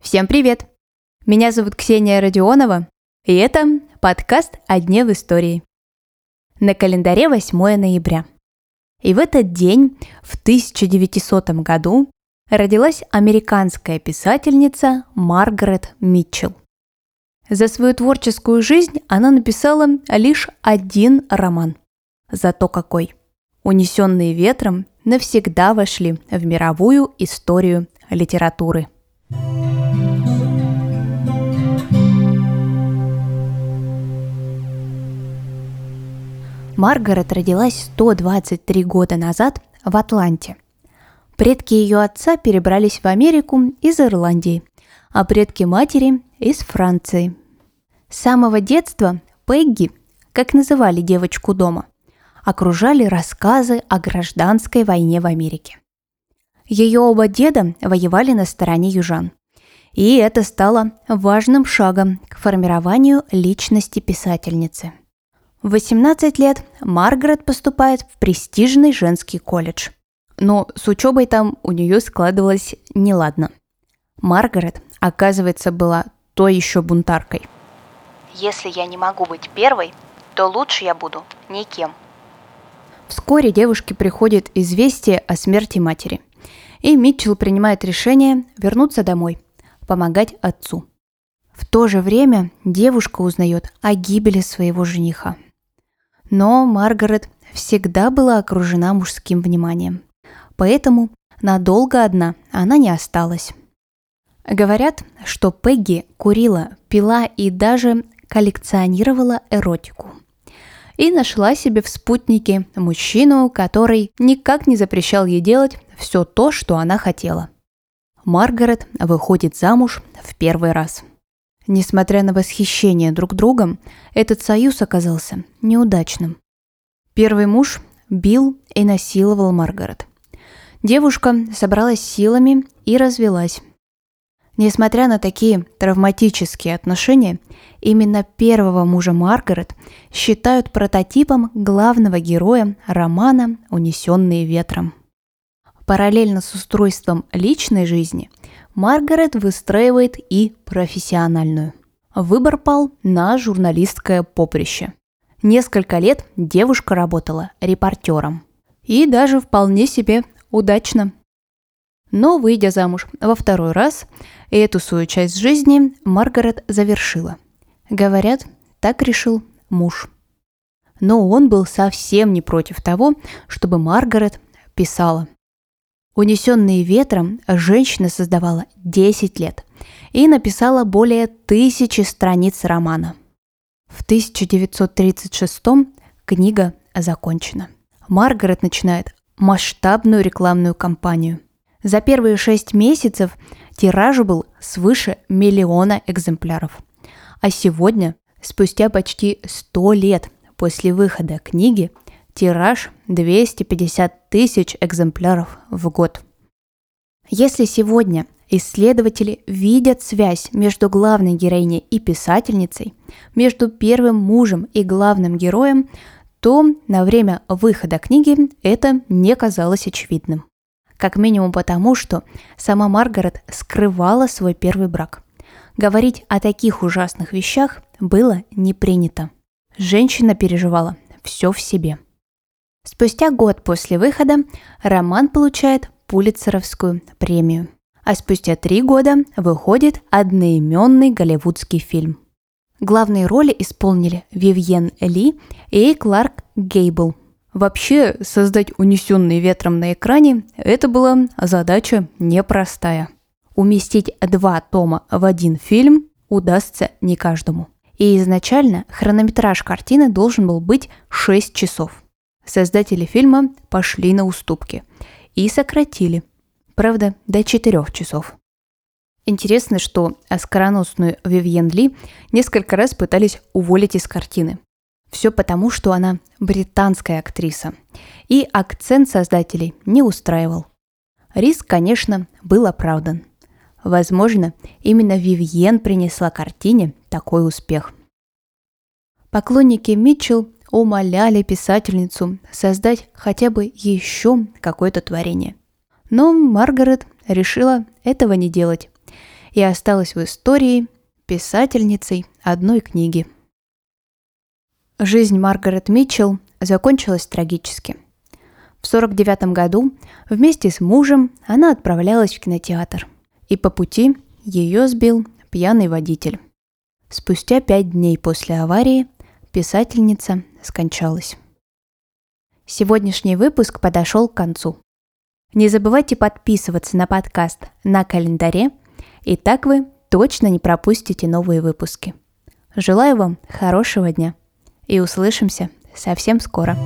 Всем привет! Меня зовут Ксения Родионова, и это подкаст «О дне в истории». На календаре 8 ноября. И в этот день, в 1900 году, родилась американская писательница Маргарет Митчелл. За свою творческую жизнь она написала лишь один роман. Зато какой! «Унесенные ветром» навсегда вошли в мировую историю литературы. Маргарет родилась 123 года назад в Атланте. Предки ее отца перебрались в Америку из Ирландии, а предки матери – из Франции. С самого детства Пегги, как называли девочку дома, окружали рассказы о гражданской войне в Америке. Ее оба деда воевали на стороне южан. И это стало важным шагом к формированию личности писательницы. В 18 лет Маргарет поступает в престижный женский колледж. Но с учебой там у нее складывалось неладно. Маргарет, оказывается, была то еще бунтаркой. Если я не могу быть первой, то лучше я буду никем. Вскоре девушке приходит известие о смерти матери. И Митчелл принимает решение вернуться домой, помогать отцу. В то же время девушка узнает о гибели своего жениха. Но Маргарет всегда была окружена мужским вниманием. Поэтому надолго одна она не осталась. Говорят, что Пегги курила, пила и даже коллекционировала эротику. И нашла себе в спутнике мужчину, который никак не запрещал ей делать все то, что она хотела. Маргарет выходит замуж в первый раз – Несмотря на восхищение друг другом, этот союз оказался неудачным. Первый муж бил и насиловал Маргарет. Девушка собралась силами и развелась. Несмотря на такие травматические отношения, именно первого мужа Маргарет считают прототипом главного героя романа «Унесенные ветром». Параллельно с устройством личной жизни Маргарет выстраивает и профессиональную. Выбор пал на журналистское поприще. Несколько лет девушка работала репортером. И даже вполне себе удачно. Но, выйдя замуж во второй раз, эту свою часть жизни Маргарет завершила. Говорят, так решил муж. Но он был совсем не против того, чтобы Маргарет писала. Унесенные ветром женщина создавала 10 лет и написала более тысячи страниц романа. В 1936 книга закончена. Маргарет начинает масштабную рекламную кампанию. За первые шесть месяцев тираж был свыше миллиона экземпляров. А сегодня, спустя почти 100 лет после выхода книги, Тираж 250 тысяч экземпляров в год. Если сегодня исследователи видят связь между главной героиней и писательницей, между первым мужем и главным героем, то на время выхода книги это не казалось очевидным. Как минимум потому, что сама Маргарет скрывала свой первый брак. Говорить о таких ужасных вещах было не принято. Женщина переживала все в себе – Спустя год после выхода роман получает Пулитцеровскую премию. А спустя три года выходит одноименный голливудский фильм. Главные роли исполнили Вивьен Ли и Кларк Гейбл. Вообще, создать «Унесенный ветром» на экране – это была задача непростая. Уместить два тома в один фильм удастся не каждому. И изначально хронометраж картины должен был быть 6 часов – Создатели фильма пошли на уступки и сократили, правда, до четырех часов. Интересно, что оскароносную Вивьен Ли несколько раз пытались уволить из картины. Все потому, что она британская актриса, и акцент создателей не устраивал. Риск, конечно, был оправдан. Возможно, именно Вивьен принесла картине такой успех. Поклонники Митчелл умоляли писательницу создать хотя бы еще какое-то творение. Но Маргарет решила этого не делать и осталась в истории писательницей одной книги. Жизнь Маргарет Митчелл закончилась трагически. В 1949 году вместе с мужем она отправлялась в кинотеатр. И по пути ее сбил пьяный водитель. Спустя пять дней после аварии писательница скончалась. Сегодняшний выпуск подошел к концу. Не забывайте подписываться на подкаст на календаре, и так вы точно не пропустите новые выпуски. Желаю вам хорошего дня и услышимся совсем скоро.